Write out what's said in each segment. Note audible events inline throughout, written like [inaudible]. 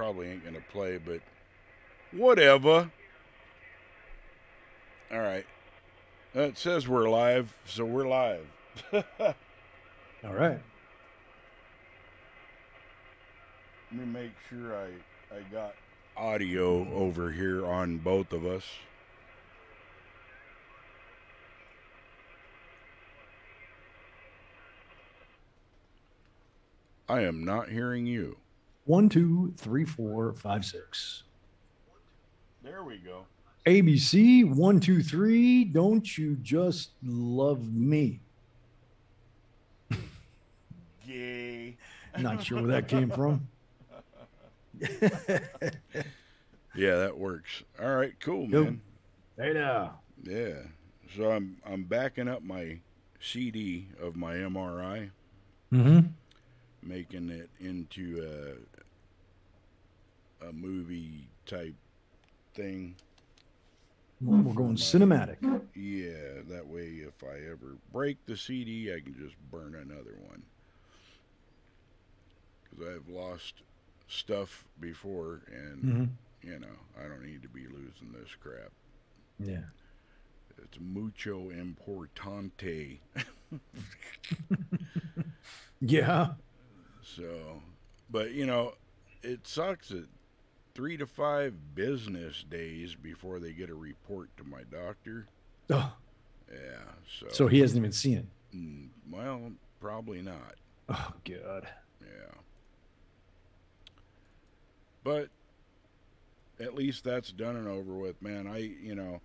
probably ain't gonna play, but whatever. All right. Uh, it says we're live, so we're live. [laughs] All right. Let me make sure I I got audio over here on both of us. I am not hearing you. One, two, three, four, five, six. There we go. ABC, one, two, three. Don't you just love me? Gay. Not sure where that came from. [laughs] Yeah, that works. All right, cool, Yep. man. Hey now. Yeah. So I'm I'm backing up my CD of my MRI, Mm-hmm. making it into a movie type thing. Well, we're going cinematic. Yeah, that way if I ever break the CD, I can just burn another one. Because I've lost stuff before, and Mm-hmm. you know I don't need to be losing this crap. Yeah. It's mucho importante. [laughs] Yeah. So, but you know, it sucks that three to five business days before they get a report to my doctor. Oh, Yeah. So, so he hasn't even seen it. mm, well, probably not. Oh God. Yeah. But at least that's done and over with, man. I, you know,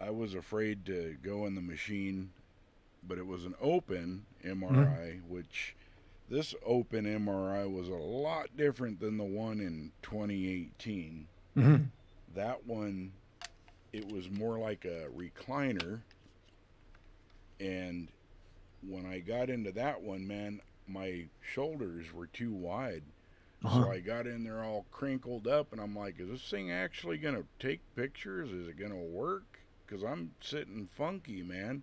I was afraid to go in the machine, but it was an open MRI, which this open MRI was a lot different than the one in 2018. Mm-hmm. That one, it was more like a recliner. And when I got into that one, man, my shoulders were too wide. Uh-huh. So I got in there all crinkled up, and I'm like, is this thing actually going to take pictures? Is it going to work? Because I'm sitting funky, man.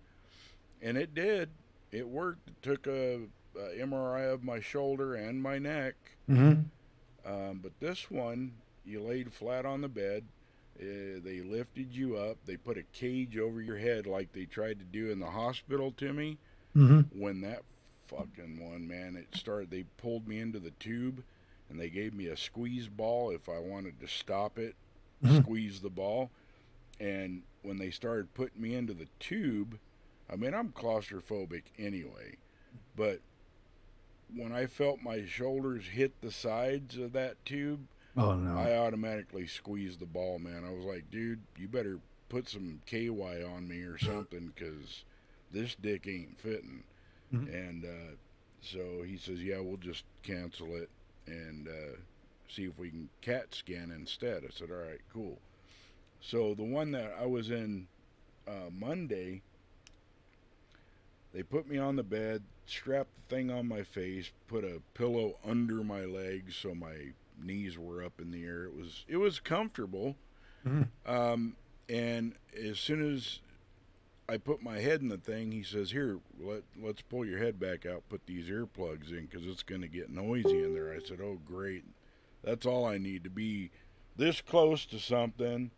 And it did. It worked. It took a, a MRI of my shoulder and my neck. Mm-hmm. Um, but this one, you laid flat on the bed. Uh, they lifted you up. They put a cage over your head like they tried to do in the hospital to me. Mm-hmm. When that fucking one, man, it started, they pulled me into the tube and they gave me a squeeze ball if I wanted to stop it, Mhm. squeeze the ball. And when they started putting me into the tube, I mean, I'm claustrophobic anyway, but when I felt my shoulders hit the sides of that tube, Oh no. I automatically squeezed the ball, man. I was like, dude, you better put some KY on me or something because this dick ain't fitting. Mhm. And uh, so he says, yeah, we'll just cancel it and uh, see if we can CAT scan instead. I said, all right, cool. So the one that I was in uh, Monday, they put me on the bed, strapped the thing on my face, put a pillow under my legs so my knees were up in the air. It was it was comfortable. Mhm. Um, and as soon as I put my head in the thing, he says, "Here, let let's pull your head back out, put these earplugs in, because it's going to get noisy in there." I said, "Oh, great, that's all I need to be this close to something,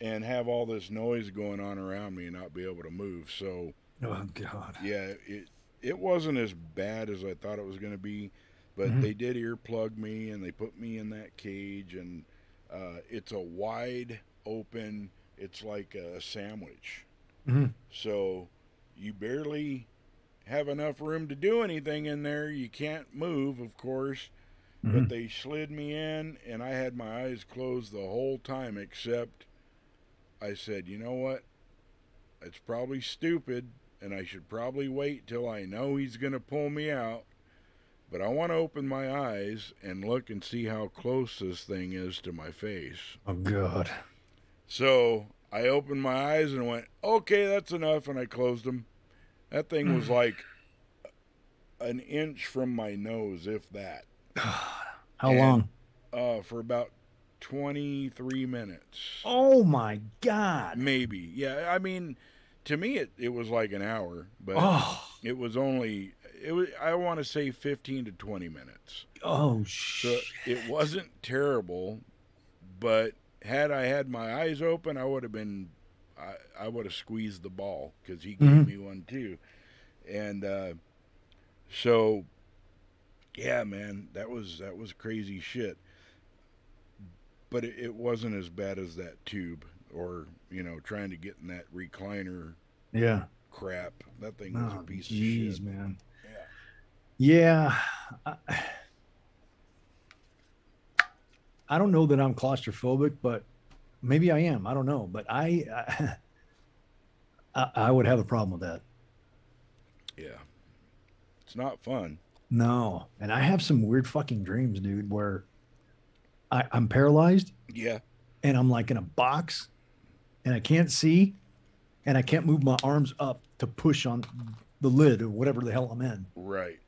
and have all this noise going on around me and not be able to move." So Oh God. yeah, it it wasn't as bad as I thought it was going to be, but Mhm. they did earplug me and they put me in that cage, and uh, it's a wide open. It's like a sandwich, Mm-hmm. so you barely have enough room to do anything in there. You can't move, of course. Mhm. But they slid me in, and I had my eyes closed the whole time, except I said, you know what? It's probably stupid, and I should probably wait till I know he's going to pull me out. But I want to open my eyes and look and see how close this thing is to my face. Oh God. So I opened my eyes and went, okay, that's enough, and I closed them. That thing was [sighs] like an inch from my nose, if that. [sighs] How And- long? uh, for about 23 minutes. Oh my God. Maybe. Yeah, I mean, to me, it, it was like an hour, but Oh. it was only, it was. I want to say fifteen to twenty minutes. Oh So shit. it wasn't terrible, but had I had my eyes open, I would have been. I, I would have squeezed the ball because he gave Mhm. me one too, and uh, so yeah, man, that was that was crazy shit. But it, it wasn't as bad as that tube or you know trying to get in that recliner Yeah. crap. That thing oh, was Oh, a piece jeez, of shit. man. Yeah. Yeah. I, I don't know that I'm claustrophobic, but maybe I am. I don't know, but I, I, I would have a problem with that. Yeah, it's not fun. No, and I have some weird fucking dreams, dude, where I, I'm paralyzed Yeah, and I'm like in a box, and I can't see, and I can't move my arms up to push on the lid or whatever the hell I'm in. right.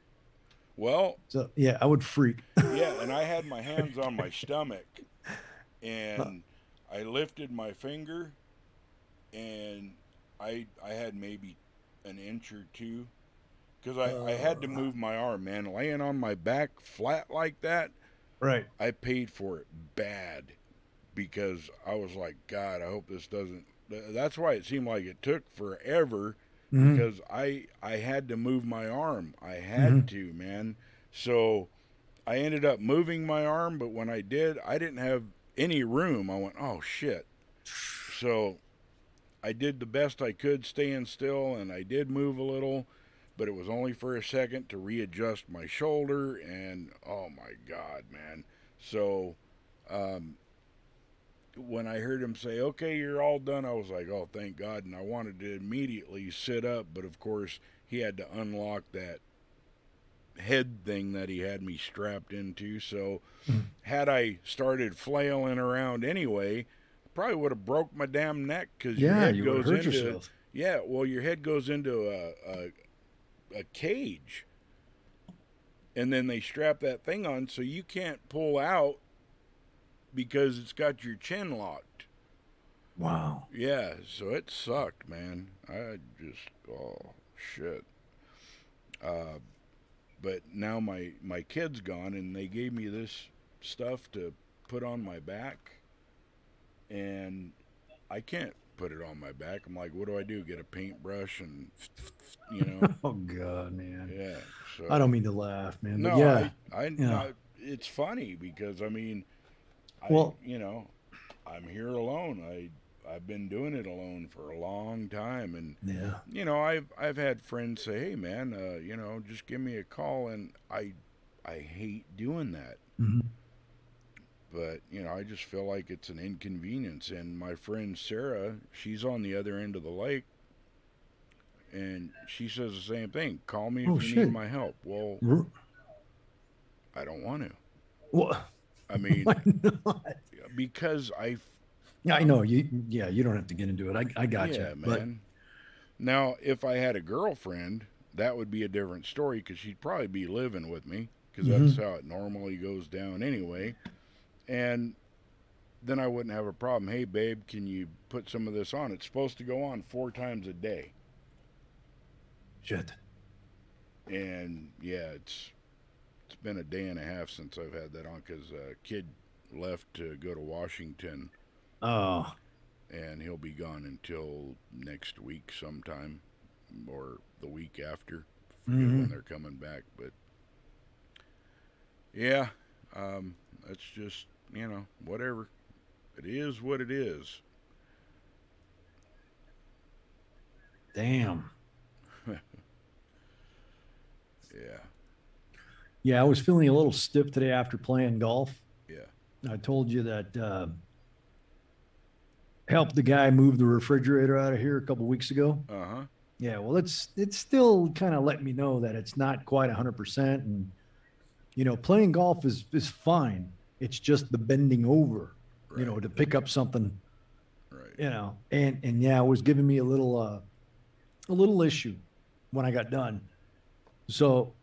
Well, So yeah, I would freak. [laughs] yeah, and I had my hands on my stomach, and I lifted my finger, and I I had maybe an inch or two, because I, I had to Uh. move my arm, man. Laying on my back flat like that, Right. I paid for it bad, because I was like, God, I hope this doesn't. That's why it seemed like it took forever Mhm. because I I had to move my arm. I had to, man. So I ended up moving my arm, but when I did, I didn't have any room. I went, "Oh shit." So I did the best I could staying still and I did move a little, but it was only for a second to readjust my shoulder and oh my god, man. So um when I heard him say, "Okay, you're all done," I was like, "Oh, thank God!" And I wanted to immediately sit up, but of course he had to unlock that head thing that he had me strapped into. So Mhm. had I started flailing around anyway, I probably would have broke my damn neck because your head you goes hurt into yourself. yeah. Well, your head goes into a, a a cage, and then they strap that thing on so you can't pull out because it's got your chin locked. Wow. Yeah, so it sucked, man. I just oh shit. Uh, but now my my kid's gone, and they gave me this stuff to put on my back, and I can't put it on my back. I'm like, what do I do? Get a paintbrush and you know? [laughs] Oh God, man. yeah. So I don't mean to laugh, man. no, but yeah. I, I, Yeah. I- it's funny because I mean, I, Well- you know, I'm here alone. I I've been doing it alone for a long time, and yeah. you know, I've I've had friends say, "Hey, man, uh, you know, just give me a call," and I I hate doing that, Mhm. but you know, I just feel like it's an inconvenience. And my friend Sarah, she's on the other end of the lake. And she says the same thing. Call me if Oh, you shit. need my help. Well, I don't want to. Well, I mean, [laughs] why not? because I Yeah, I know you. Yeah, you don't have to get into it. I, I got yeah, you. man. But Now, if I had a girlfriend, that would be a different story because she'd probably be living with me because that's Mm-hmm. how it normally goes down anyway. And then I wouldn't have a problem. Hey, babe, can you put some of this on? It's supposed to go on four times a day. shit. And yeah, it's it's been a day and a half since I've had that on because a kid left to go to Washington Oh, and he'll be gone until next week sometime or the week after. Forget when Mhm. they're coming back, but yeah, um, that's just you know whatever. It is what it is. damn. [laughs] Yeah, Yeah, I was feeling a little stiff today after playing golf. yeah, I told you that uh, helped the guy move the refrigerator out of here a couple weeks ago. uh huh. Yeah, well, it's it's still kind of letting me know that it's not quite hundred percent, and you know, playing golf is is fine. It's just the bending over, you know, to pick up something, Right. you know, and and yeah, it was giving me a little uh, a little issue when I got done. So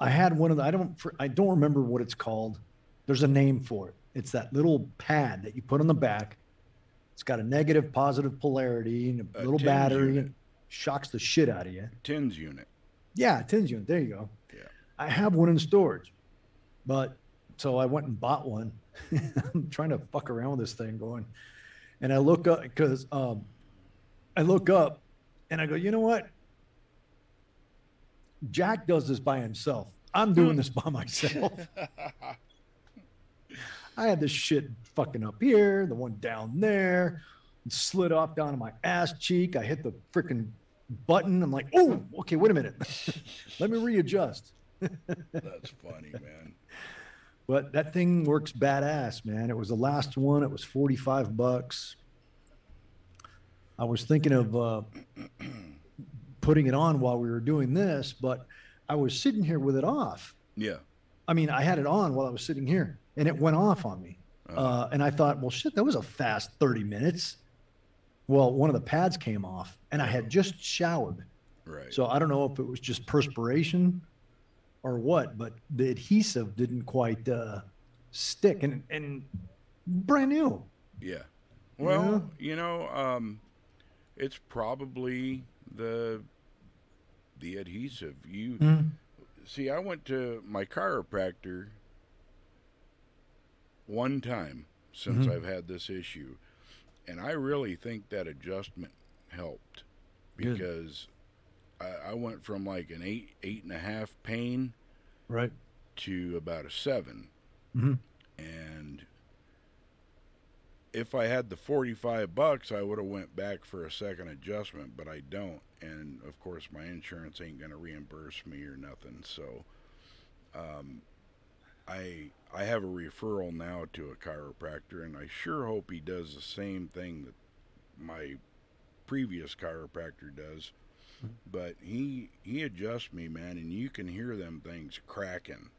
I had one of the I don't I don't remember what it's called. There's a name for it. It's that little pad that you put on the back. It's got a negative, positive polarity and a, A little battery unit. shocks the shit out of you. Tens unit. Yeah, tins unit. There you go. Yeah. I have one in storage, but so I went and bought one. [laughs] I'm trying to fuck around with this thing going, and I look up because um, I look up and I go, you know what? Jack does this by himself. I'm doing this by myself. I had this shit fucking up here, the one down there, slid off down to my ass cheek. I hit the freaking button. I'm like, oh, okay, wait a minute. [laughs] Let me readjust. That's funny, man. But that thing works badass, man. It was the last one. It was 45 bucks. I was thinking of uh, putting it on while we were doing this, but I was sitting here with it off. Yeah. I mean, I had it on while I was sitting here and it went off on me. Uh, and I thought, well, shit, that was a fast 30 minutes. Well, one of the pads came off and I had just showered. Right. So I don't know if it was just perspiration or what, but the adhesive didn't quite uh, stick and, and brand new. Yeah. Well, you know, um, it's probably the the adhesive. You Mm. see, I went to my chiropractor one time since Mhm. I've had this issue, and I really think that adjustment helped because I, I went from like an eight eight and a half pain Right. to about a 7 Mhm. and if I had the 45 bucks, I would have went back for a second adjustment, but I don't. And of course, my insurance ain't going to reimburse me or nothing. So, um, I I have a referral now to a chiropractor, and I sure hope he does the same thing that my previous chiropractor does. But he he adjusts me, man, and you can hear them things cracking.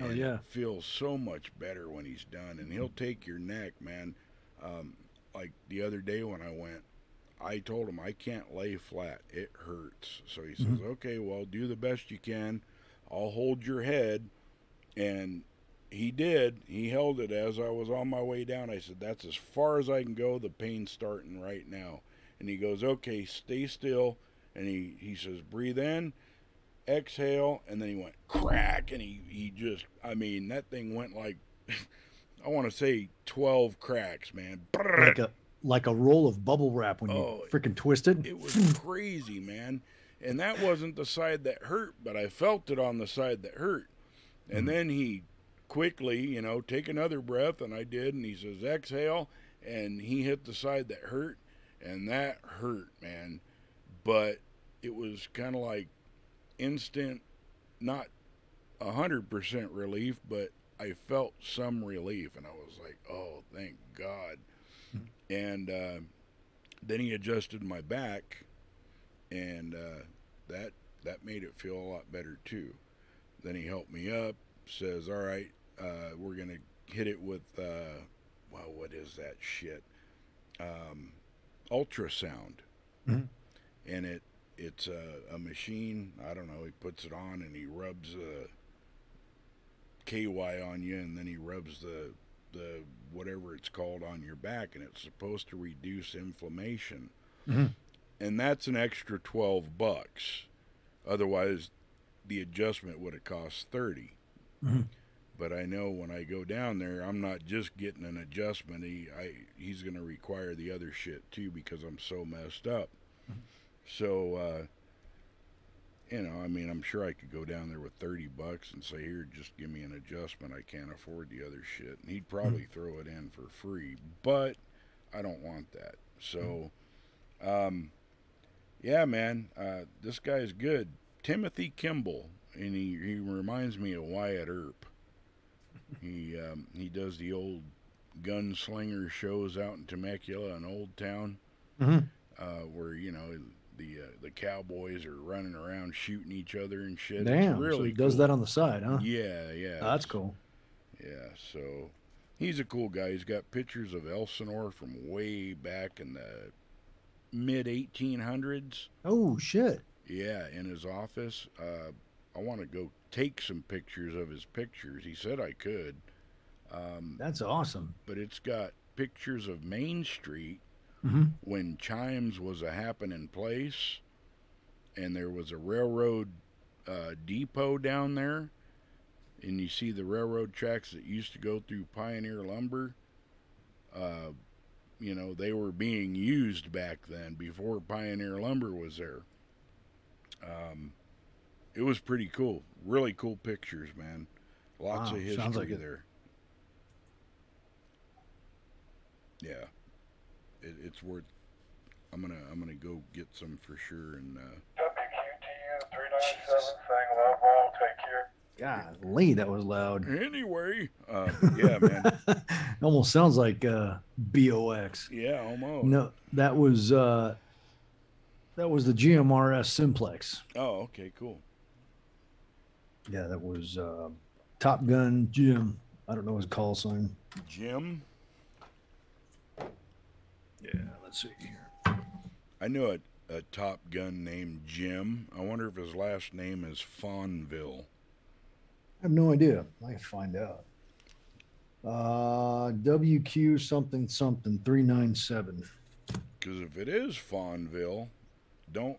Oh, yeah. feels so much better when he's done, and he'll take your neck, man. Um, like the other day when I went, I told him I can't lay flat; it hurts. So he says, "Okay, well, do the best you can. I'll hold your head." And he did. He held it as I was on my way down. I said, "That's as far as I can go. The pain's starting right now." And he goes, "Okay, stay still." And he he says, "Breathe in." Exhale, and then he went crack, and he, he just, I mean, that thing went like, [laughs] I want to say 12 cracks, man. Like a like a roll of bubble wrap when Oh, you freaking twist it. It was crazy, man. And that wasn't the side that hurt, but I felt it on the side that hurt. And mm-hmm. then he quickly, you know, take another breath, and I did, and he says, exhale, and he hit the side that hurt, and that hurt, man. But it was kind of like instant, not a hundred percent relief, but I felt some relief, and I was like, "Oh, thank God!" And uh, then he adjusted my back, and uh, that that made it feel a lot better too. Then he helped me up, says, "All right, uh, we're gonna hit it with, uh, well, what is that shit? Um, ultrasound." Mhm. And it it's a, a machine. I don't know. He puts it on and he rubs a KY on you, and then he rubs the the whatever it's called on your back, and it's supposed to reduce inflammation. Mhm. And that's an extra twelve bucks. Otherwise, the adjustment would have cost 30 Mhm. But I know when I go down there, I'm not just getting an adjustment. He I he's going to require the other shit too because I'm so messed up. So, uh, you know, I mean, I'm sure I could go down there with 30 bucks and say, here, just give me an adjustment. I can't afford the other shit. And he'd probably throw it in for free, but I don't want that. So, um, yeah, man, uh, this guy's good. Timothy Kimball, and he, he reminds me of Wyatt Earp. He, um, he does the old gunslinger shows out in Temecula and Old Town Mhm. uh, where you know the uh, the cowboys are running around shooting each other and shit. Damn. it's really so he does cool. that on the side, huh? Yeah, yeah, Oh, that's cool. Yeah, so he's a cool guy. He's got pictures of Elsinore from way back in the mid 1800s. Oh shit. Yeah, in his office. Uh, I want to go take some pictures of his pictures. He said I could. Um, That's awesome. but it's got pictures of Main Street Mhm. when Chimes was a happening place, and there was a railroad uh, depot down there, and you see the railroad tracks that used to go through Pioneer Lumber. Uh, you know, they were being used back then before Pioneer Lumber was there. Um, it was pretty cool. Really cool pictures, man. Lots Wow, of history like it. there. Yeah, it, it's worth. I'm gonna I'm gonna go get some for sure and. Uh, WQTU 397 saying love all, take care. Golly, that was loud. Anyway, uh, [laughs] yeah, man. Almost sounds like uh, BOX. Yeah, almost. No, that was uh, that was the GMRS Simplex. Oh, okay, cool. Yeah, that was uh, Top Gun Jim. I don't know his call sign. Jim. Yeah, let's see here. I knew a, a Top Gun named Jim. I wonder if his last name is Fawnville. I have no idea. I can find out. Uh, WQ something something three nine seven. Because if it is Fawnville, don't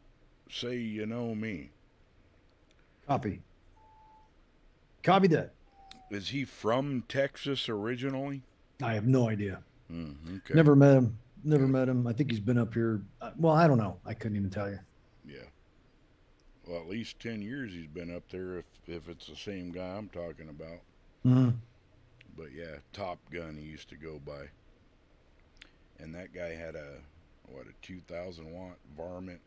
say you know me. Copy. Copy that. Is he from Texas originally? I have no idea. Mm, okay. Never met him. Never met him. I think he's been up here. uh, Well, I don't know. I couldn't even tell you. Yeah. Well, at least 10 years he's been up there if, if it's the same guy I'm talking about. Mhm. But yeah, Top Gun he used to go by. And that guy had a, what, a 2,000 watt varmint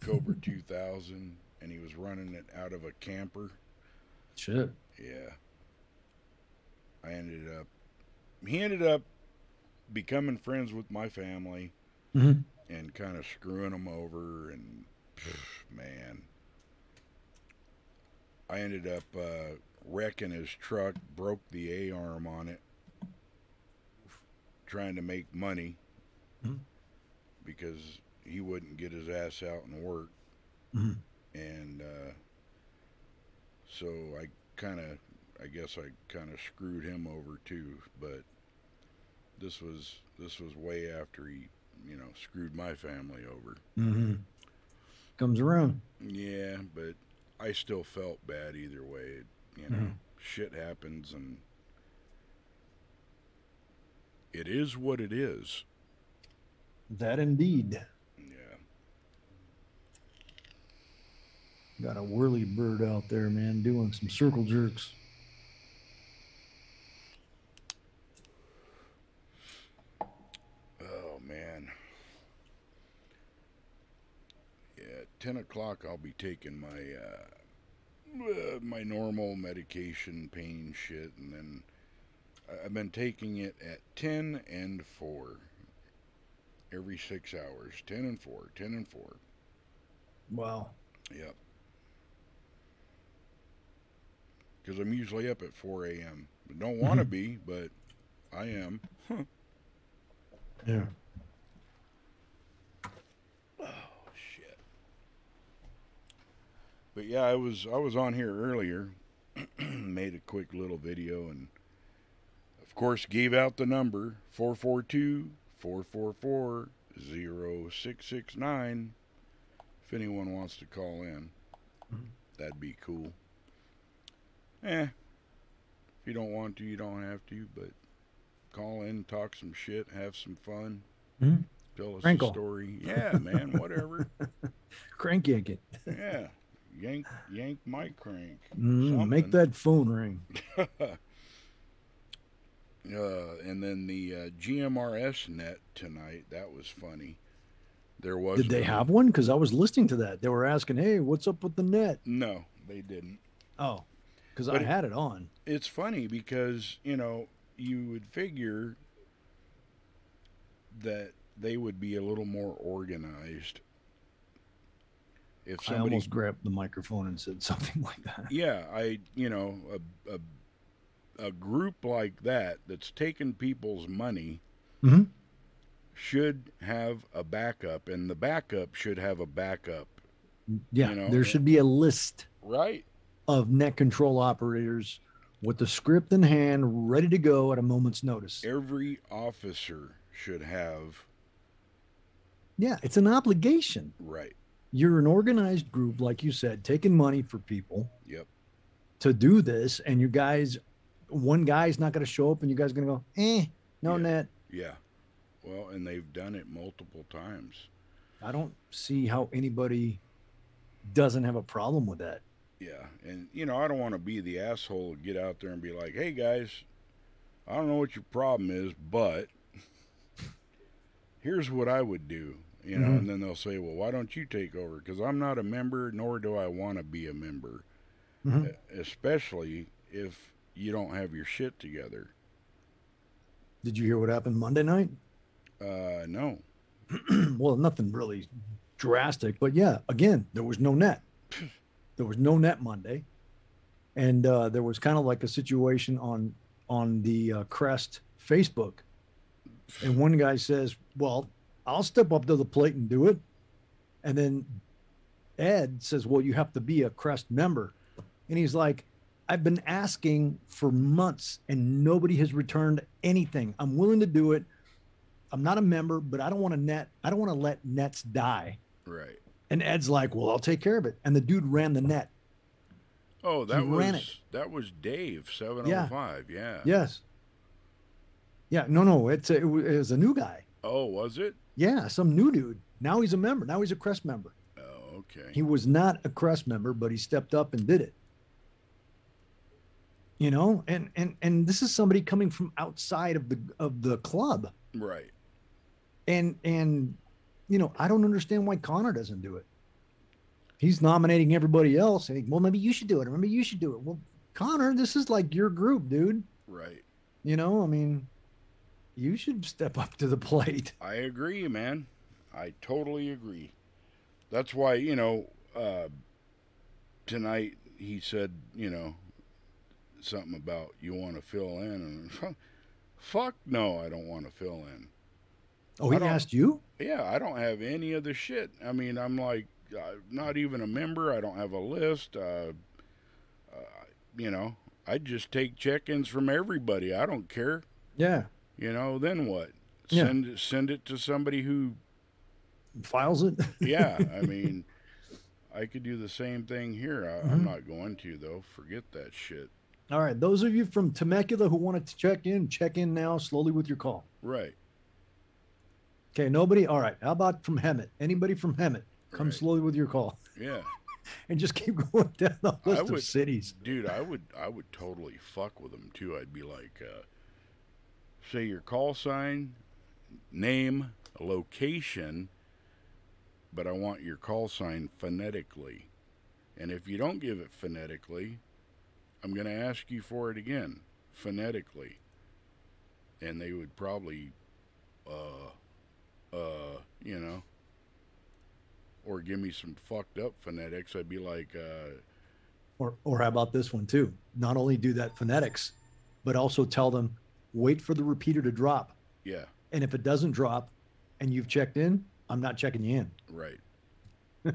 Cobra [laughs] 2000, and he was running it out of a camper. Shit. Yeah. I ended up, he ended up becoming friends with my family Mhm. and kind of screwing them over. And man, I ended up uh, wrecking his truck, broke the A arm on it, trying to make money Mhm. because he wouldn't get his ass out and work. Mhm. And uh, so I kind of, I guess I kind of screwed him over too. But this was this was way after he, you know, screwed my family over. Mm-hmm. Comes around. Yeah, but I still felt bad either way. You know, Mhm. shit happens and it is what it is. That indeed. Yeah. Got a whirly bird out there, man, doing some circle jerks. Oh man. Yeah, ten o'clock. I'll be taking my uh, uh, my normal medication pain shit, and then I've been taking it at ten and four every six hours. Ten and four. Ten and four. Wow. Yep. Because I'm usually up at 4 a.m. Don't want to [laughs] be, but I am. Huh. Yeah. Oh shit. But yeah, I was I was on here earlier, [clears throat] made a quick little video and of course gave out the number 442-444-0669 if anyone wants to call in. Mhm. That'd be cool. Eh. If you don't want to, you don't have to, but call in, talk some shit, have some fun. Mhm. Tell us Crinkle. a story. [laughs] Yeah, man, whatever. Crank yank it. Yeah, yank yank my crank. Mm, make that phone ring. [laughs] Uh, and then the uh, GMRS net tonight. That was funny. There was. Did they one- have one? Because I was listening to that. They were asking, "Hey, what's up with the net?" No, they didn't. Oh, because I had it on. It's funny because you know you would figure that they would be a little more organized. If I almost grabbed the microphone and said [laughs] something like that. yeah i you know a, a a group like that that's taking people's money Mhm. should have a backup and the backup should have a backup Yeah, You know, there should be a list right of net control operators with the script in hand, ready to go at a moment's notice. every officer should have Yeah, it's an obligation. right you're an organized group, like you said, taking money for people Yep. to do this, and you guys, one guy's not going to show up, and you guys going to go, eh, no Yeah. net. Yeah. Well, and they've done it multiple times. I don't see how anybody doesn't have a problem with that. Yeah, and you know, I don't want to be the asshole to get out there and be like, "Hey guys, I don't know what your problem is, but [laughs] here's what I would do." You know, Mhm. and then they'll say, "Well, why don't you take over?" Because I'm not a member, nor do I want to be a member, Mhm. e- especially if you don't have your shit together. Did you hear what happened Monday night? Uh, no, [clears throat] well, nothing really drastic, but yeah, again, there was no net. [sighs] There was no net Monday, and uh, there was kind of like a situation on on the uh, Crest Facebook, and one guy says, "Well, I'll step up to the plate and do it," and then Ed says, "Well, you have to be a Crest member," and he's like. I've been asking for months and nobody has returned anything. I'm willing to do it. I'm not a member, but I don't want to net. I don't want to let nets die. right. And Ed's like, well, I'll take care of it. And the dude ran the net. Oh, that He was that was Dave seven oh five. Yeah. Yes. Yeah. No, no. It's a, it was a new guy. Oh, was it? Yeah, some new dude. Now he's a member. Now he's a Crest member. Oh, okay. He was not a Crest member, but he stepped up and did it. You know, and and and this is somebody coming from outside of the of the club. right. and and you know i don't understand why connor doesn't do it he's nominating everybody else saying well maybe you should do it or maybe you should do it well connor this is like your group dude Right. you know i mean you should step up to the plate I agree, man. I totally agree. That's why, you know, uh, tonight he said, you know, something about you want to fill in. And [laughs] fuck no, I don't want to fill in. oh he asked you Yeah, I don't have any of the shit. I mean, I'm like, uh, not even a member. I don't have a list. Uh, uh, you know, I just take check ins from everybody. I don't care. yeah You know, then what? Yeah. Send send it to somebody who files it [laughs] yeah, I mean, I could do the same thing here. I, Mhm. I'm not going to though. Forget that shit. all right those of you from temecula who wanted to check in check in now slowly with your call Right. okay nobody all right how about from hemet anybody from hemet come Right. slowly with your call [laughs] Yeah, and just keep [laughs] going down the list would- of cities dude, I would I would totally fuck with them too. I'd be like, uh, say your call sign, name, location, but I want your call sign phonetically. And if you don't give it phonetically, I'm going to ask you for it again phonetically. And they would probably, uh, uh, you know, or give me some fucked up phonetics. I'd be like, uh, Or, or how about this one too? Not only do that phonetics, but also tell them wait for the repeater to drop. yeah, And if it doesn't drop and you've checked in, I'm not checking you in. right. [laughs]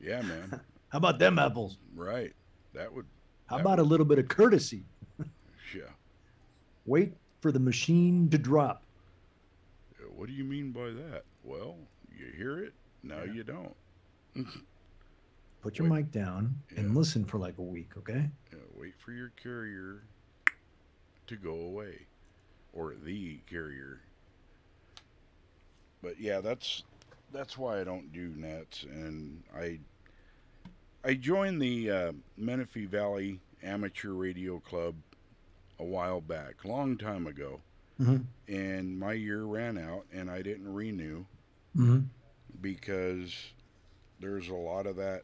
yeah, man. How about them apples? Right. That would, How That about a little bit of courtesy? [laughs] yeah. Wait for the machine to drop. Uh, what do you mean by that? Well, you hear it, No, Yeah. you don't. Put [laughs] your Wait. mic down and Yeah. listen for like a week, okay? Yeah, wait for your carrier to go away, or the carrier. But yeah, that's that's why I don't do nets, and I I joined the uh, Menifee Valley Amateur Radio Club a while back, long time ago, Mm-hmm. and my year ran out, and I didn't renew Mm-hmm. because there's a lot of that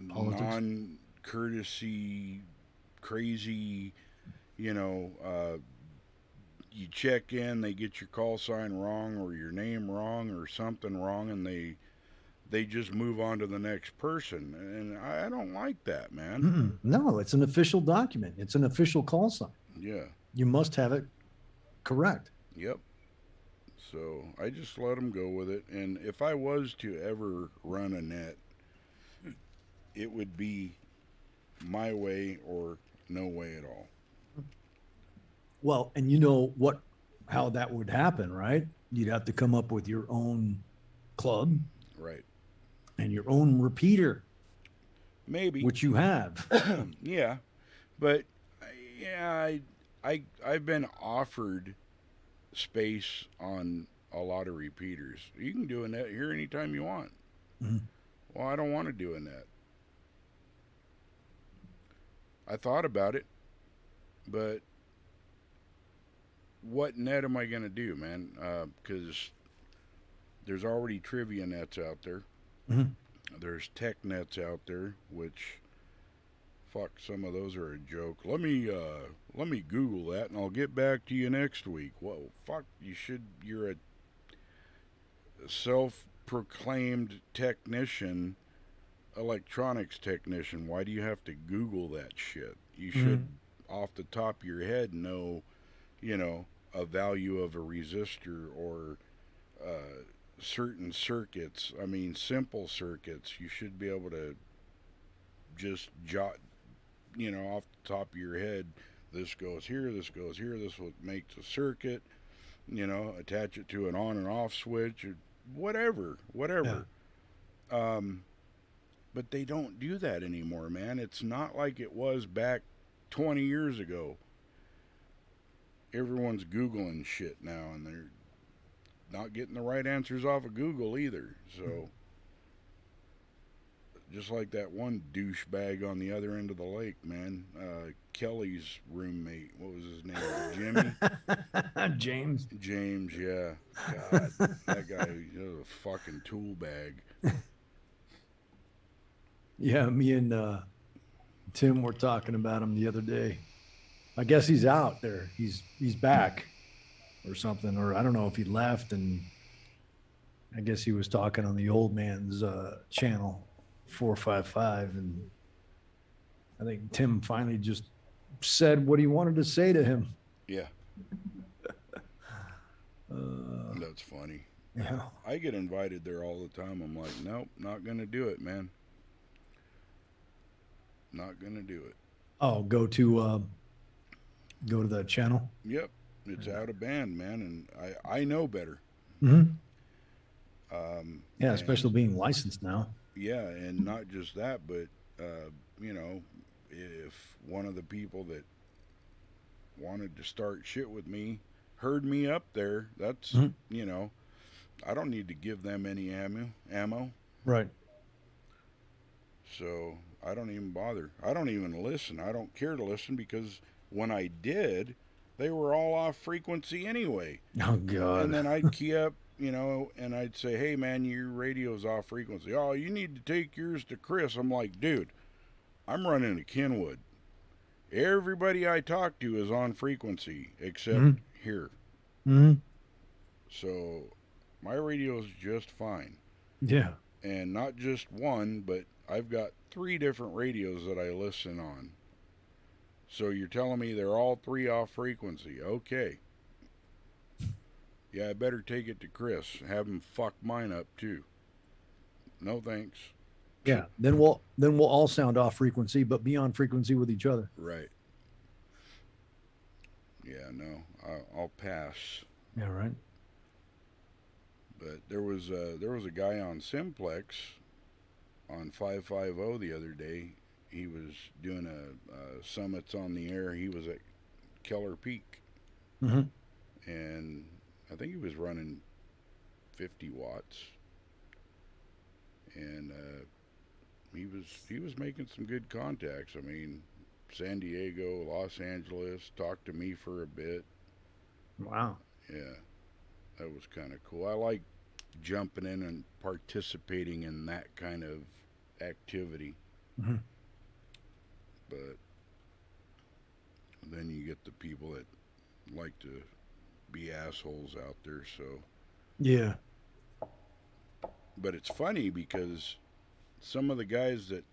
non courtesy, crazy, you know, uh, you check in, they get your call sign wrong or your name wrong or something wrong, and they they just move on to the next person, and I, I don't like that, man. Mm-mm. No, it's an official document. It's an official call sign. Yeah, You must have it correct. yep. So I just let them go with it, and if I was to ever run a net, it would be my way or no way at all. Well, and you know what, how that would happen, right? you'd have to come up with your own club Right. and your own repeater, Maybe. which you have. [clears throat] yeah, but yeah, I, I I've been offered space on a lot of repeaters. You can do a net here anytime you want. Mhm. Well, I don't want to do a net. I thought about it, but what net am I going to do, man? Because there's already trivia nets out there. Mhm. There's tech nets out there, which fuck some of those are a joke let me uh let me google that and i'll get back to you next week well fuck you should you're a self-proclaimed technician electronics technician why do you have to google that shit? You should off the top of your head know you know a value of a resistor or uh certain circuits. I mean simple circuits. You should be able to just jot you know, off the top of your head, this goes here, this goes here, this what makes a circuit, you know, attach it to an on and off switch or whatever, whatever. Um, but they don't do that anymore, man. It's not like it was back 20 years ago. Everyone's Googling shit now and they're not getting the right answers off of Google either. So just like that one douchebag on the other end of the lake, man. Uh, Kelly's roommate. What was his name? Jimmy? [laughs] James. James, yeah. God, that guy was a fucking tool bag. [laughs] Yeah, me and uh, Tim were talking about him the other day. I guess he's out there. He's he's back or something, or I don't know if he left and I guess he was talking on the old man's uh, channel, four five five, and I think Tim finally just said what he wanted to say to him. Yeah, [laughs] Uh, that's funny. yeah. I get invited there all the time. I'm like, nope, not gonna do it, man. Not gonna do it. Oh, go to uh, go to the channel. Yep, it's out of band, man, and I I know better. Mm-hmm. Um, Yeah, and- especially being licensed now. Yeah, and not just that, but uh, you know, if one of the people that wanted to start shit with me heard me up there, that's Mhm. you know, I don't need to give them any ammo. Ammo, Right. so I don't even bother. I don't even listen. I don't care to listen because when I did, they were all off frequency anyway. [laughs] Oh God. And then I'd key up, you know, and I'd say, "Hey, man, your radio's off frequency. Oh, you need to take yours to Chris." I'm like, "Dude, I'm running a Kenwood. Everybody I talk to is on frequency except Mhm. here. hmm So my radio's just fine, Yeah. and not just one, but I've got three different radios that I listen on. So you're telling me they're all three off frequency? Okay." Yeah, I better take it to Chris. Have him fuck mine up too. No thanks. Yeah. Then we'll then we'll all sound off frequency, but be on frequency with each other. Right. Yeah, no, I'll, I'll pass. Yeah. Right. But there was uh, there was a guy on Simplex on five five zero the other day. He was doing a, a summits on the air. He was at Keller Peak, hmm and I think he was running fifty watts. And uh, he was he was making some good contacts. I mean, San Diego, Los Angeles. Talked to me for a bit. Wow. Yeah, that was kind of cool. I like jumping in and participating in that kind of activity. Mhm. But then you get the people that like to be assholes out there. So, Yeah. but it's funny because some of the guys that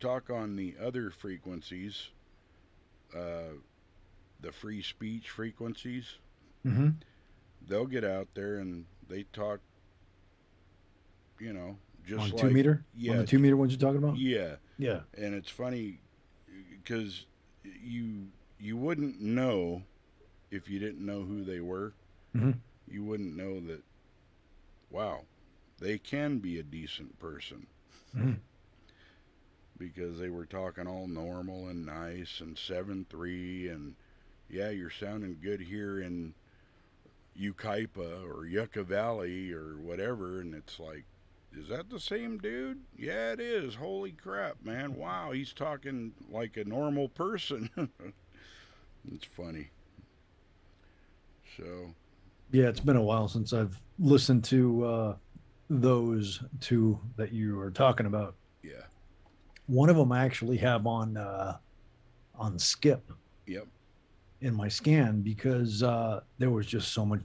talk on the other frequencies, uh, the free speech frequencies, hmm they'll get out there and they talk you know just On like two meter. Yeah, On yeah the two meter ones you're talking about. yeah Yeah. and it's funny because you you wouldn't know if you didn't know who they were Mhm. you wouldn't know that. Wow, they can be a decent person Mhm. because they were talking all normal and nice and seven three and yeah, you're sounding good here in Yucaipa or Yucca Valley or whatever, and it's like. Is that the same dude? Yeah, it is. Holy crap, man. Wow, he's talking like a normal person. [laughs] it's funny. So, Yeah, it's been a while since I've listened to uh, those two that you were talking about. yeah. One of them I actually have on uh, on skip Yep. in my scan because uh, there was just so much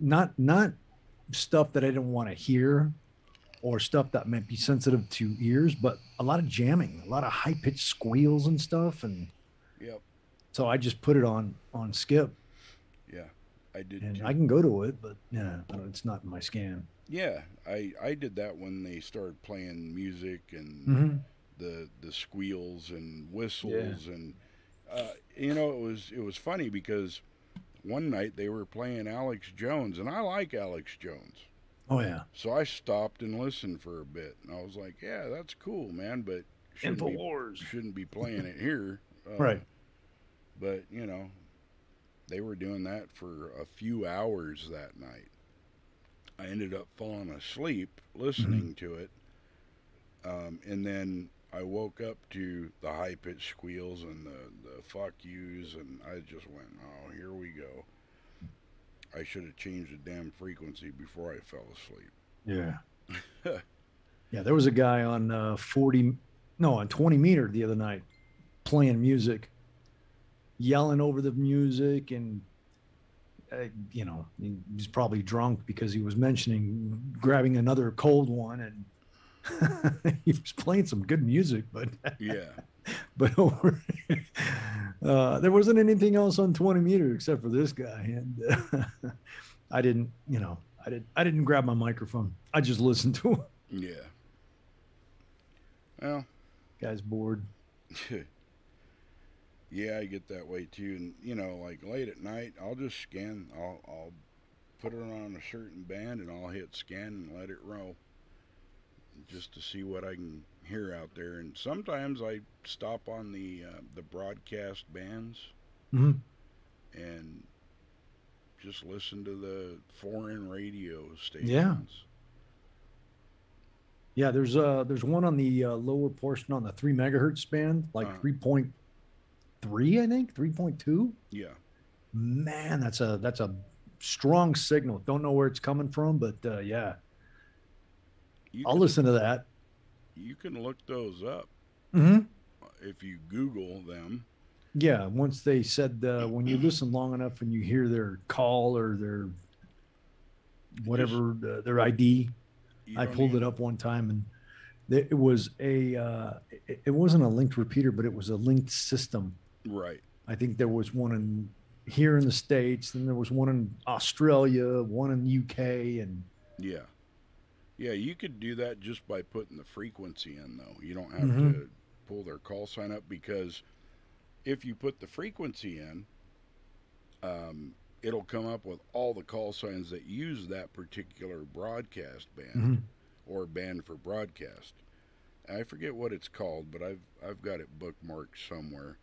not not stuff that I didn't want to hear or stuff that might be sensitive to ears, but a lot of jamming, a lot of high pitched squeals and stuff, and Yep. so I just put it on on skip, Yeah. I did and too. I can go to it, but yeah, it's not my scan. Yeah, I I did that when they started playing music and Mm-hmm. the the squeals and whistles and uh, you know it was it was funny because one night they were playing Alex Jones and I like Alex Jones. Oh yeah, So I stopped and listened for a bit and I was like, yeah, that's cool, man, but shouldn't be, Infowars. shouldn't be playing it here. [laughs] Uh, Right. But, you know, they were doing that for a few hours that night. I ended up falling asleep listening to it. Um, and then I woke up to the high pitched squeals and the, the fuck yous, and I just went, oh, here we go. I should have changed the damn frequency before I fell asleep. Yeah. [laughs] yeah, there was a guy on uh, 40, no, on 20 meter the other night playing music, yelling over the music. And, uh, you know, he was probably drunk because he was mentioning grabbing another cold one. And [laughs] he was playing some good music, but, Yeah. [laughs] but over, uh, there wasn't anything else on 20 meter except for this guy. And uh, [laughs] I didn't, you know, I didn't, I didn't grab my microphone. I just listened to him. Yeah. Well, Guy's bored. [laughs] yeah, I get that way too. And you know, like late at night, I'll just scan. I'll I'll put it on a certain band and I'll hit scan and let it roll, just to see what I can hear out there. And sometimes I stop on the uh, the broadcast bands Mhm. and just listen to the foreign radio stations. Yeah. Yeah, there's uh there's one on the uh, lower portion on the three megahertz band, like Uh-huh. three point three, I think, three point two. Yeah. Man, that's a that's a strong signal. Don't know where it's coming from, but uh, yeah, You I'll listen to that. You can look those up Mm-hmm. if you Google them. Yeah, once they said uh, when you listen long enough and you hear their call or their whatever uh, their ID, I pulled even- it up one time and it was a uh, it, it wasn't a linked repeater, but it was a linked system. Right. I think there was one in here in the states, then there was one in Australia, one in UK, and Yeah. Yeah, you could do that just by putting the frequency in, though. You don't have Mhm. to pull their call sign up because if you put the frequency in, um, it'll come up with all the call signs that use that particular broadcast band Mm-hmm. or band for broadcast. I forget what it's called, but I've I've got it bookmarked somewhere.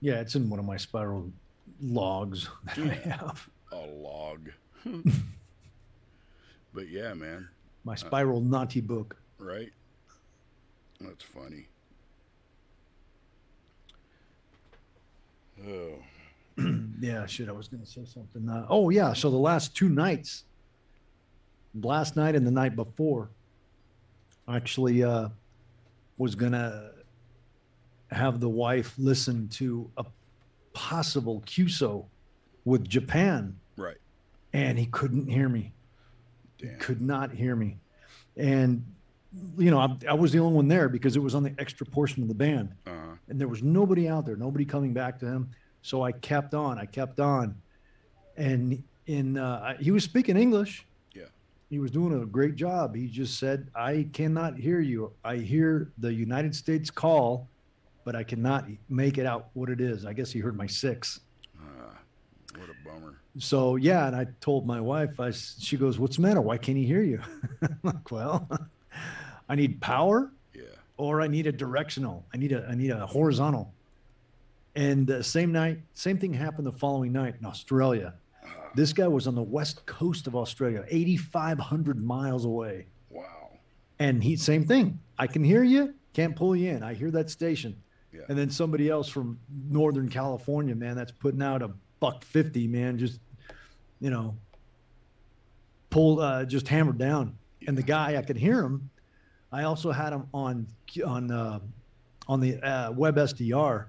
yeah, it's in one of my spiral logs that I have. A log. [laughs] but yeah, man. My spiral naughty book. right? That's funny. Oh, [clears throat] yeah, shit, I was gonna say something. Uh, oh yeah, so the last two nights, last night and the night before, I actually uh, was gonna have the wife listen to a possible QSO with Japan, right. and he couldn't hear me. Damn. could not hear me, and you know I, I was the only one there because it was on the extra portion of the band Uh huh. and there was nobody out there, nobody coming back to him. So I kept on, I kept on, and in uh, he was speaking English. Yeah. he was doing a great job. He just said, "I cannot hear you. I hear the United States call, but I cannot make it out what it is." I guess he heard my six. What a bummer. So yeah, and I told my wife, I she goes, "What's the matter? Why can't he hear you?" [laughs] I'm like, well, [laughs] I need power Yeah. or I need a directional. I need a I need a horizontal. And the same night, same thing happened the following night in Australia. This guy was on the west coast of Australia, 8,500 miles away. wow. And he, same thing. I can hear you, can't pull you in. I hear that station. Yeah. And then somebody else from Northern California, man, that's putting out a buck 50, man, just, you know, pulled, uh, just hammered down. And the guy, I could hear him. I also had him on, on, uh, on the uh, web SDR.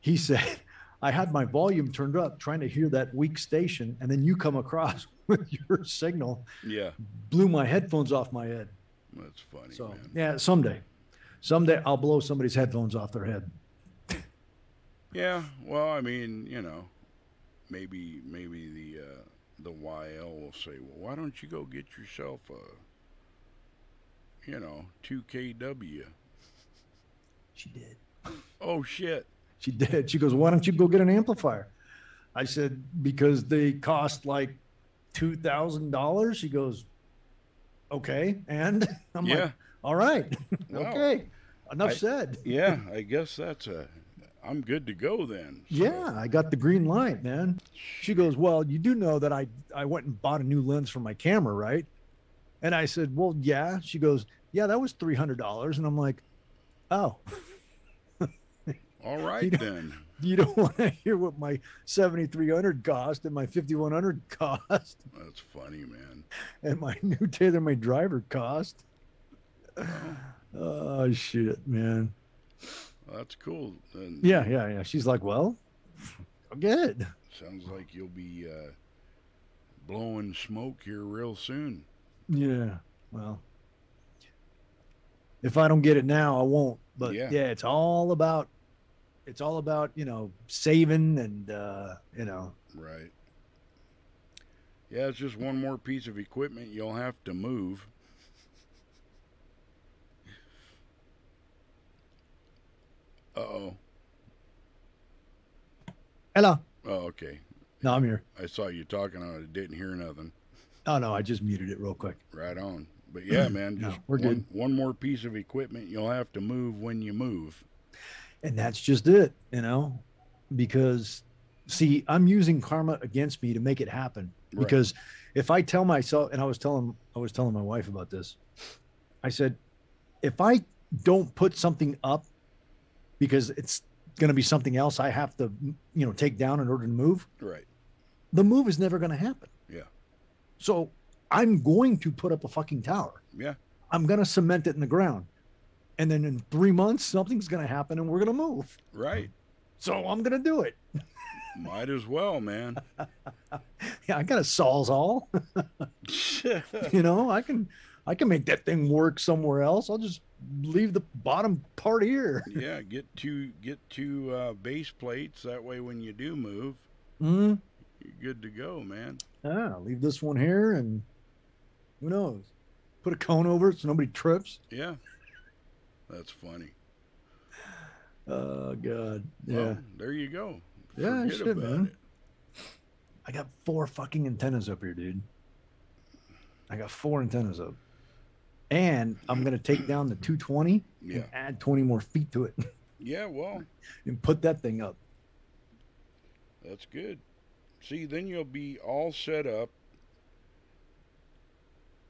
He [laughs] said, I had my volume turned up trying to hear that weak station. And then you come across [laughs] with your signal Yeah. blew my headphones off my head. That's funny, So man. yeah, someday, someday I'll blow somebody's headphones off their head. Yeah. Well, I mean, you know, maybe maybe the uh, the YL will say, well, why don't you go get yourself a, you know, two KW? She did. Oh shit. She did. She goes, "Why don't you go get an amplifier?" I said, "Because they cost like two thousand dollars." She goes, "Okay," and [laughs] I'm yeah. like, "All right, Wow. [laughs] okay, enough I- said." yeah. [laughs] I guess that's a. I'm good to go then. So, Yeah, I got the green light, man. She goes, "Well, you do know that I I went and bought a new lens for my camera, right?" And I said, "Well, yeah." She goes, "Yeah, that was three hundred dollars," and I'm like, "Oh." All right don't- then. you don't [laughs] want to hear what my 7300 cost and my 5100 cost That's funny, man. and my new TaylorMade driver cost. Oh shit, man. That's cool. Then Yeah, yeah, yeah. She's like, well, good. Sounds like you'll be uh, blowing smoke here real soon. Yeah. Well, if I don't get it now, I won't. But Yeah. yeah, it's all about, it's all about you know saving and uh, you know Right. Yeah, it's just one more piece of equipment you'll have to move. Uh oh. hello. Oh, okay. No, I'm here. I saw you talking on it. Didn't hear nothing. Oh no, I just muted it real quick. Right on. But yeah, [clears throat] man, No, just we're one, good. one more piece of equipment you'll have to move when you move. and that's just it you know because see i'm using karma against me to make it happen Right. because if i tell myself and i was telling i was telling my wife about this i said if i don't put something up because it's going to be something else i have to you know take down in order to move Right. the move is never going to happen Yeah. so i'm going to put up a fucking tower Yeah. i'm going to cement it in the ground and then in three months something's going to happen and we're going to move Right. so I'm gonna do it. Might as well, man. [laughs] Yeah, I got a sawzall. [laughs] [laughs] you know, I can I can make that thing work somewhere else. I'll just leave the bottom part here. [laughs] yeah, get two get two uh, base plates. That way, when you do move, Mm, you're good to go, man. ah, leave this one here, and who knows? Put a cone over it so nobody trips. Yeah. That's funny. [sighs] Oh God, yeah. Well, there you go. Yeah, Forget shit, about man. it. I got four fucking antennas up here, dude. I got four antennas up, and I'm gonna take down the 220 Yeah. and add 20 more feet to it Yeah, well, [laughs] and put that thing up. that's good. See, then you'll be all set up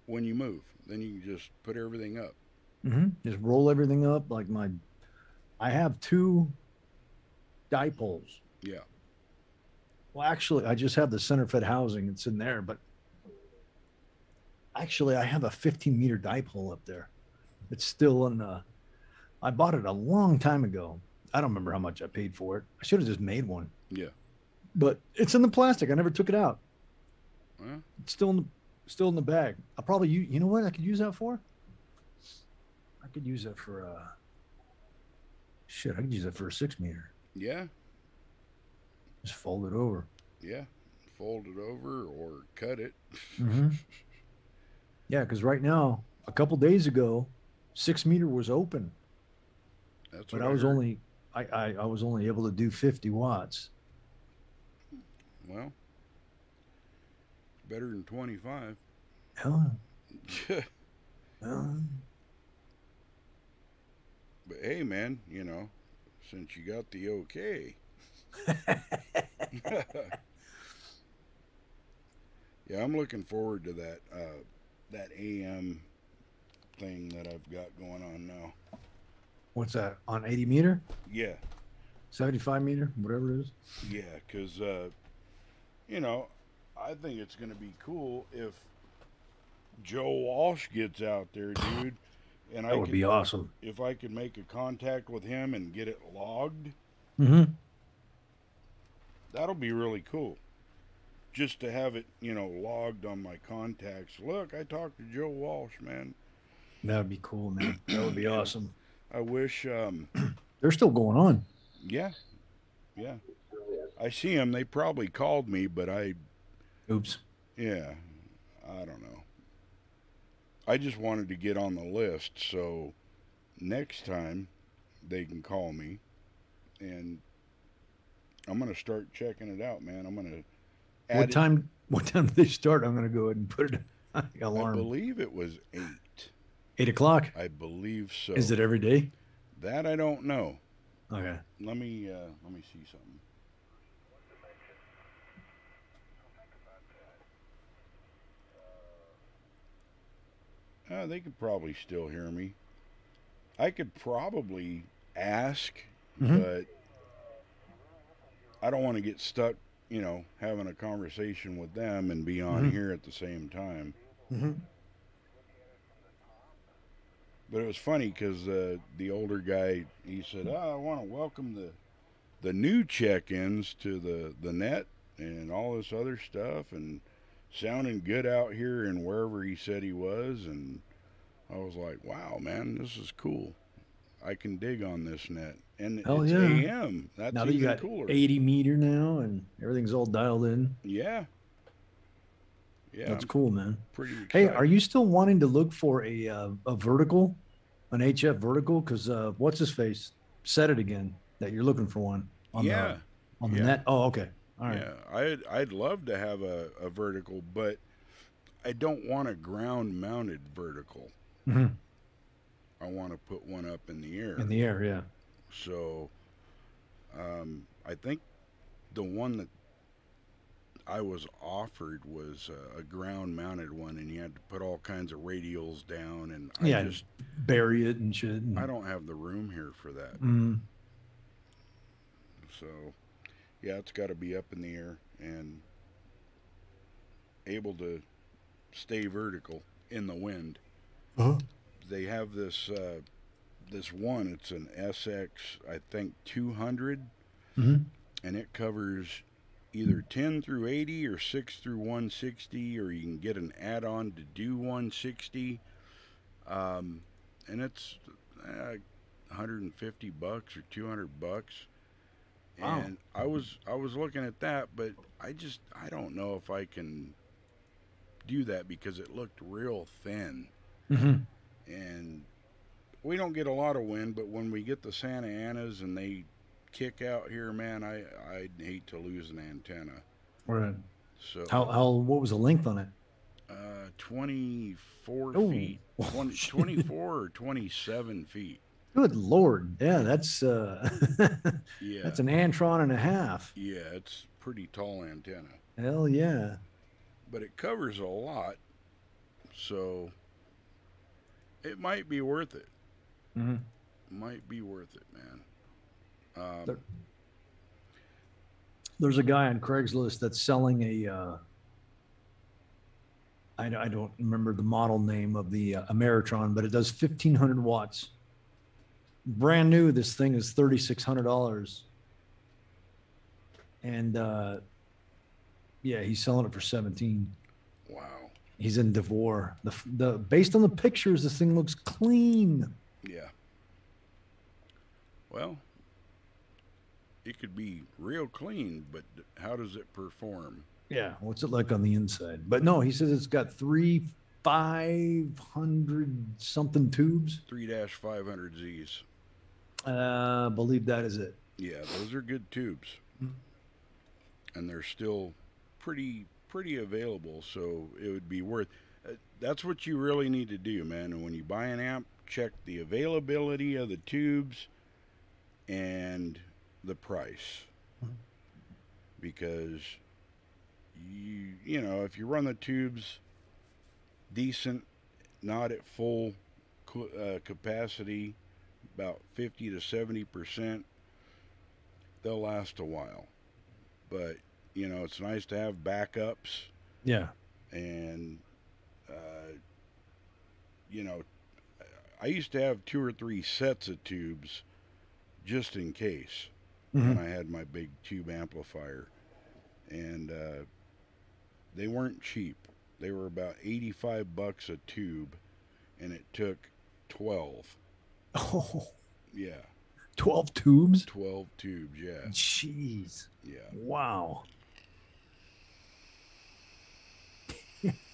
when you move. Then you can just put everything up. hmm Just roll everything up like my. I have two dipoles. Yeah. Well, actually, I just have the center fed housing. It's in there, but actually, I have a 15 meter dipole up there. It's still in the. I bought it a long time ago. I don't remember how much I paid for it. I should have just made one. Yeah. But it's in the plastic. I never took it out. Well, It's still in the still in the bag. I'll probably use. You know what I could use that for? I could use that for uh. Shit, I could use that for a six meter. yeah, Just fold it over. yeah. Fold it over or cut it. Mm-hmm. [laughs] Yeah, because right now, a couple days ago, six meter was open, That's but I was heard. only I, I I was only able to do fifty watts. Well, better than 25. Hell, [laughs] but hell, hey, man, you know, since you got the okay. [laughs] [laughs] yeah, I'm looking forward to that uh, that AM thing that I've got going on now. what's that on 80 meter, Yeah, 75 meter, whatever it is? yeah, because uh, you know, I think it's going to be cool if Joe Walsh gets out there, [sighs] dude. And I That would could- be awesome. if I could make a contact with him and get it logged. Mm-hmm. That'll be really cool. Just to have it, you know, logged on my contacts. Look, I talked to Joe Walsh, man. That would be cool, man. That would be awesome. I wish, um, [clears throat] They're still going on. yeah, yeah. I see him. They probably called me, but I, Oops. yeah, I don't know. I just wanted to get on the list so next time they can call me and I'm going to start checking it out, man. I'm going to add What time? What time do they start? I'm gonna go ahead and put it [laughs] I alarm. I believe it was 8. Eight o'clock. I believe so. Is it every day? That I don't know. Okay. Let me uh, let me see something. Uh, they could probably still hear me. I could probably ask, Mhm. but I don't want to get stuck, you know, having a conversation with them and be on Mhm. here at the same time. Mm-hmm. But it was funny because uh, the older guy he said, oh, "I want to welcome the the new check-ins to the the net and all this other stuff and sounding good out here and wherever he said he was." And I was like, "Wow, man, this is cool. I can dig on this net, and Hell it's yeah. AM. That's Now that you even got cooler. 80 meter now and everything's all dialed in, Yeah, yeah, that's I'm cool, man. pretty. Hey, are you still wanting to look for a uh, a vertical, an HF vertical? Because uh, what's his face said it again that you're looking for one on Yeah. the on the yeah. net. Oh, okay. All right. Yeah, I'd I'd love to have a, a vertical, but I don't want a ground mounted vertical. Mhm. I want to put one up in the air. In the air, yeah. so um, I think the one that I was offered was a ground mounted one, and you had to put all kinds of radials down, and I Yeah. just Bury it and shit. and- I don't have the room here for that. Mm. So, yeah, it's got to be up in the air and able to stay vertical in the wind. Uh-huh. They have this uh, this one. It's an SX, I think, 200, Mhm. and it covers either 10 through 80 or 6 through 160, or you can get an add-on to do 160. Um, and it's uh, 150 bucks or 200 bucks. Wow. And I was I was looking at that, but I just I don't know if I can do that because it looked real thin Mhm. And we don't get a lot of wind, but when we get the Santa Anas and they kick out here, man, I I'd hate to lose an antenna. Right. So How how what was the length on it? uh, 24 Ooh. feet, 20, [laughs] 24 or 27 feet. Good lord. Yeah, that's uh [laughs] Yeah, that's an antron and a half. yeah, it's pretty tall antenna, Hell yeah. but it covers a lot, so it might be worth it. Mhm. Might be worth it, man. Um, There- There's a guy on Craigslist that's selling a. Uh, I, I don't remember the model name of the uh, Ameritron, but it does 1500 watts. Brand new, this thing is $3,600. And uh, yeah, he's selling it for 17. He's in Devore. The, the based on the pictures, this thing looks clean. Yeah. Well, it could be real clean, but how does it perform? Yeah. What's it like on the inside? But no, he says it's got three 500 something tubes. 3 dash 500 Zs. Uh, I believe that is it. Yeah, those are good tubes. and they're still pretty pretty available. So it would be worth. Uh, that's what you really need to do, man. And when you buy an amp, check the availability of the tubes and the price, because you you know if you run the tubes decent, not at full uh, capacity, about 50 to 70 percent, they'll last a while. But you know, it's nice to have backups Yeah. and uh, you know, I used to have two or three sets of tubes just in case Mhm. when I had my big tube amplifier, and uh, they weren't cheap. They were about eighty-five bucks a tube, and it took twelve. Oh, [laughs] Yeah, 12 tubes? twelve tubes. Yeah, Jeez. yeah. Wow.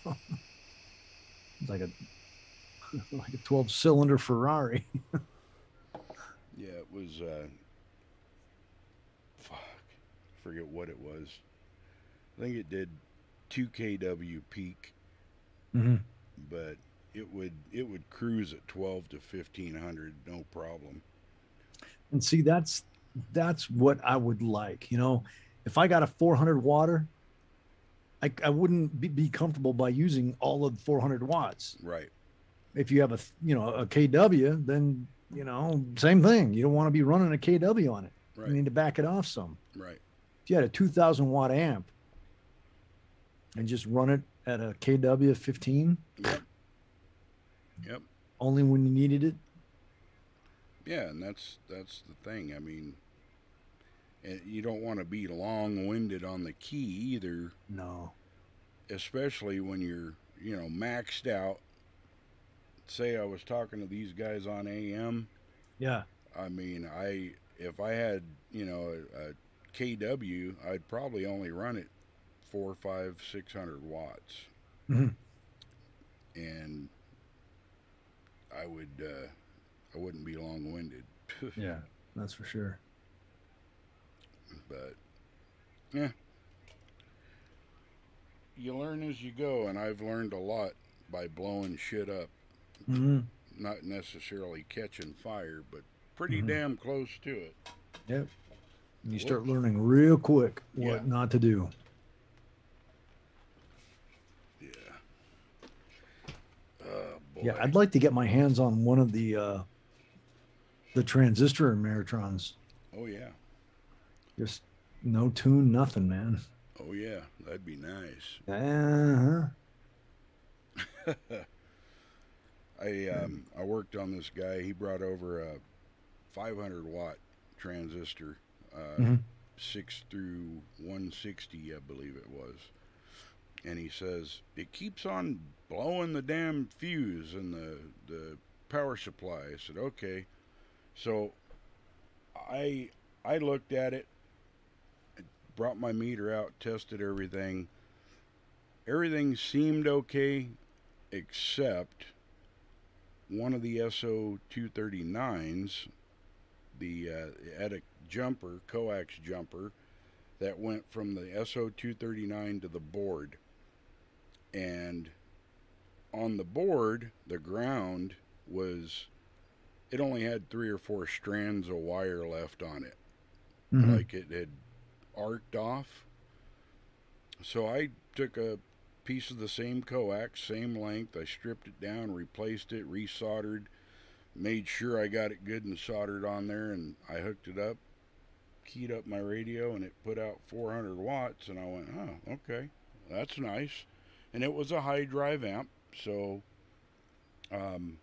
It's like a [laughs] like a 12 cylinder Ferrari. [laughs] Yeah, it was. Uh, fuck, I forget what it was. I think it did two kW peak, Mm-hmm. but it would it would cruise at twelve to fifteen hundred, no problem. And see, that's that's what I would like. You know, if I got a 400 water, I, I wouldn't be, be comfortable by using all of 400 watts. Right. If you have a you know a KW, then you know same thing. You don't want to be running a KW on it. Right. You need to back it off some. Right. If you had a 2,000 watt amp and just run it at a KW 15, Yep. Yep. only when you needed it. Yeah, and that's that's the thing. I mean, you don't want to be long-winded on the key either, No. especially when you're you know maxed out. Say I was talking to these guys on AM. Yeah. I mean, I if I had you know a, a KW, I'd probably only run it four, five, six hundred watts, Mhm. and I would uh, I wouldn't be long-winded. [laughs] Yeah. That's for sure. But yeah, you learn as you go, and I've learned a lot by blowing shit up. hmm Not necessarily catching fire, but pretty Mhm. damn close to it. Yep. You start learning real quick what Yeah. not to do. Yeah. Oh boy. Yeah, I'd like to get my hands on one of the uh the transistor Ameritrons. oh yeah. Just no tune, nothing, man. Oh yeah. That'd be nice. Uh-huh. [laughs] I um I worked on this guy. He brought over a 500 watt transistor, uh, Mhm. six through 160, I believe it was. And he says it keeps on blowing the damn fuse in the the power supply. I said okay. So I I looked at it, brought my meter out, tested everything. Everything seemed okay, except one of the SO 239s, the uh, had a jumper, coax jumper, that went from the SO 239 to the board. And on the board, the ground was, it only had three or four strands of wire left on it Mhm. like it had arced off. So I took a piece of the same coax, same length. I stripped it down, replaced it, resoldered, made sure I got it good and soldered on there, and I hooked it up, keyed up my radio, and it put out 400 watts. And I went, oh, okay, that's nice. And it was a high drive amp, so um,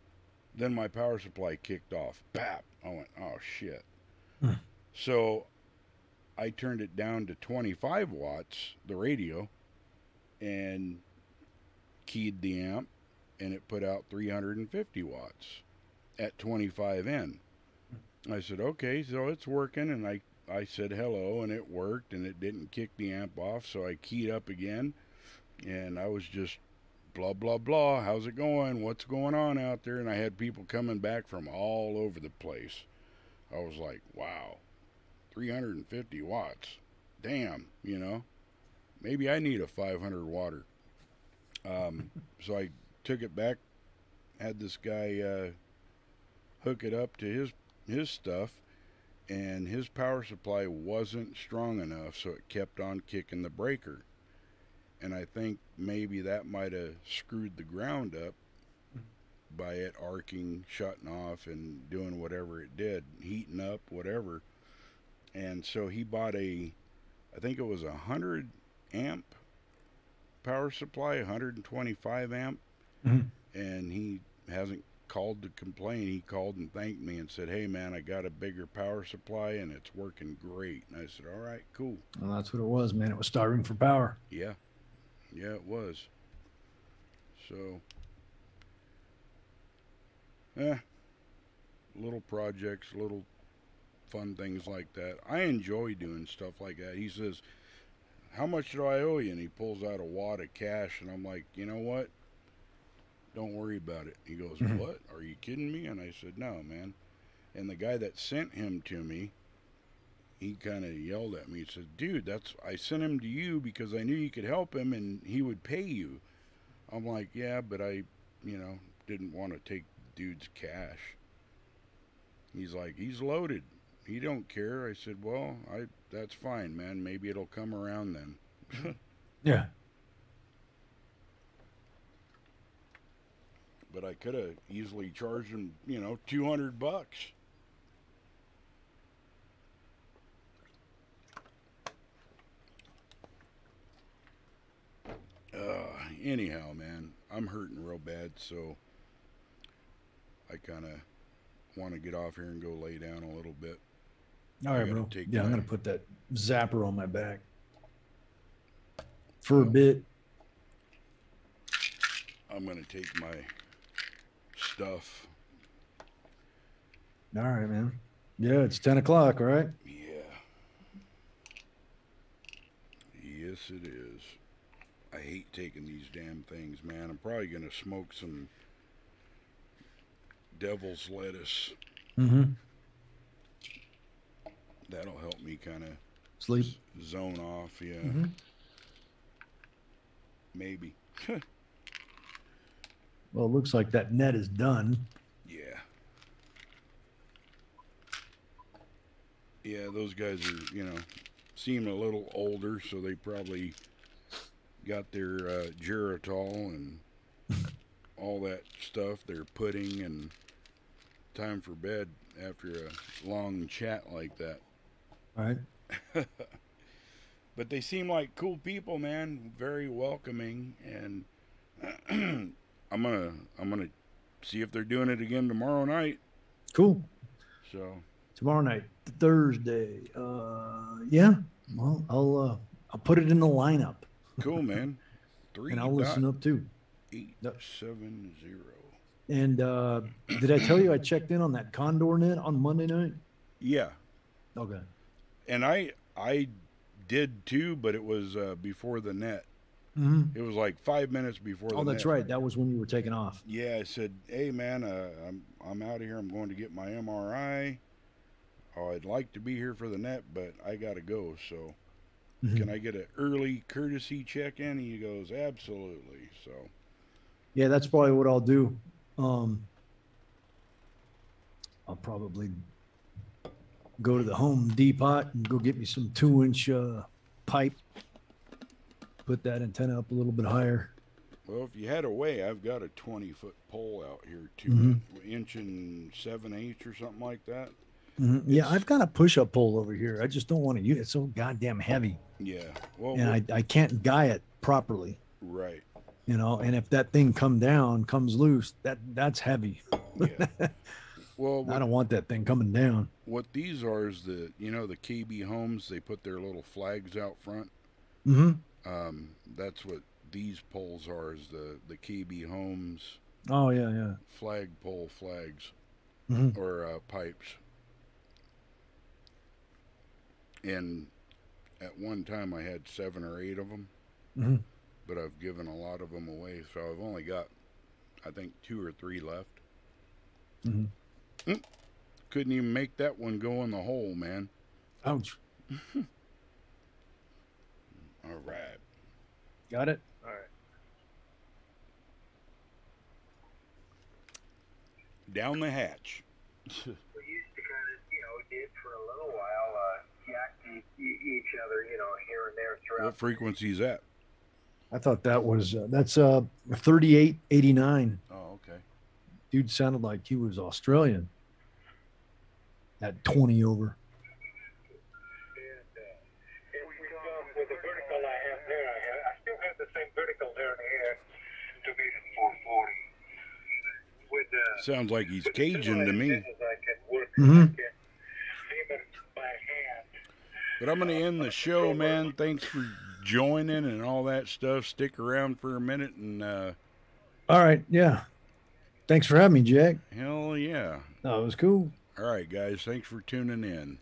then my power supply kicked off. Bap! I went, oh shit. Hmm. So I turned it down to 25 watts, the radio, and keyed the amp, and it put out 350 watts at 25N. I said, okay, so it's working, and I, I said hello, and it worked, and it didn't kick the amp off, so I keyed up again, and I was just blah, blah, blah. How's it going? What's going on out there? And I had people coming back from all over the place. I was like, wow, 350 watts. damn, you know, maybe I need a 500 water. Um, [laughs] so I took it back, had this guy uh, hook it up to his his stuff, and his power supply wasn't strong enough, so it kept on kicking the breaker. And I think maybe that might have screwed the ground up by it arcing, shutting off, and doing whatever it did, heating up, whatever. And so he bought a, I think it was a hundred amp power supply, 125 amp, Mhm. and he hasn't called to complain. He called and thanked me and said, "Hey man, I got a bigger power supply and it's working great." And I said, "All right, cool." Well, that's what it was, man. It was starving for power. Yeah, yeah, it was. So, eh, little projects, little fun things like that. I enjoy doing stuff like that. He says, "How much do I owe you?" And he pulls out a wad of cash, and I'm like, "You know what? Don't worry about it." He goes, Mhm. "What? Are you kidding me?" And I said, "No, man." And the guy that sent him to me, he kind of yelled at me. He said, "Dude, that's I sent him to you because I knew you could help him and he would pay you." I'm like, "Yeah, but I, you know, didn't want to take dude's cash." He's like, "He's loaded. He don't care." I said, "Well, I that's fine, man. Maybe it'll come around then." [laughs] Yeah. but I could have easily charged him, you know, 200 bucks. Uh, anyhow, man, I'm hurting real bad, so I kind of want to get off here and go lay down a little bit. All bro. Yeah, I'm gonna put that zapper on my back for a bit. I'm going to take my stuff. All right, man. Yeah, it's ten o'clock. All right. Yeah. Yes, it is. I hate taking these damn things, man. I'm probably going to smoke some devil's lettuce. Mm-hmm. That'll help me kind of Sleep. zone off. Yeah, Mhm. maybe. [laughs] Well, it looks like that net is done. yeah. Yeah, those guys are, you know, seem a little older, so they probably got their uh, Geritol and [laughs] all that stuff, their pudding, and time for bed after a long chat like that. Right. [laughs] But they seem like cool people, man. Very welcoming, and [clears throat] I'm gonna I'm gonna see if they're doing it again tomorrow night. Cool. So Tomorrow night, Thursday. Uh, yeah. Well, I'll uh, I'll put it in the lineup, cool, [laughs] man. Three and I'll listen up too. eight seven zero. And uh, did I tell you I checked in on that Condor net on Monday night? Yeah, Okay. And I I did too, but it was uh, before the net. Mm-hmm. It was like five minutes before. Oh, that's net. right. That was when you were taking off. Yeah, I said, "Hey, man, uh, I'm I'm out of here. I'm going to get my MRI. Oh, I'd like to be here for the net, but I gotta go. So, Mhm. can I get an early courtesy check in?" He goes, "Absolutely." So, Yeah, that's probably what I'll do. Um, I'll probably go to the Home Depot and go get me some two inch uh, pipe. Put that antenna up a little bit higher. well, if you had a way, I've got a 20 foot pole out here, 2 Mhm. inch and seven eighths or something like that. Mhm. Yeah, I've got a push up pole over here. I just don't want to use it. It's so goddamn heavy, Yeah. Well, and I, I can't guy it properly. right. You know, and if that thing come down, comes loose, that that's heavy. Yeah. [laughs] well, I don't want that thing coming down. what these are is the you know the KB homes. They put their little flags out front. Mm-hmm. Um, that's what these poles are. Is the the KB homes Oh yeah, yeah. flagpole flags hmm or uh, pipes. And at one time I had seven or eight of them, mm-hmm. but I've given a lot of them away, so I've only got, I think, two or three left. hmm Couldn't even make that one go in the hole, man. Ouch. [laughs] All right. Got it? All right. Down the hatch. [laughs] We used to kind of, you know, did for a little while, uh, yak e- e- each other, you know, here and there throughout. what frequency is that? I thought that was uh, that's uh 3889. Okay. Dude sounded like he was Australian. At 20 over. And, uh, and we come with the vertical I have there. I, have, I still have the same vertical down here to be the 440. With uh, Sounds like he's Cajun to me. similar I can work. Mhm. I can aim it by hand. But I'm going to end the show, man. Thanks for joining and all that stuff. Stick around for a minute and uh, All right, yeah. Thanks for having me, Jack. hell yeah. That was cool. All right, guys. Thanks for tuning in.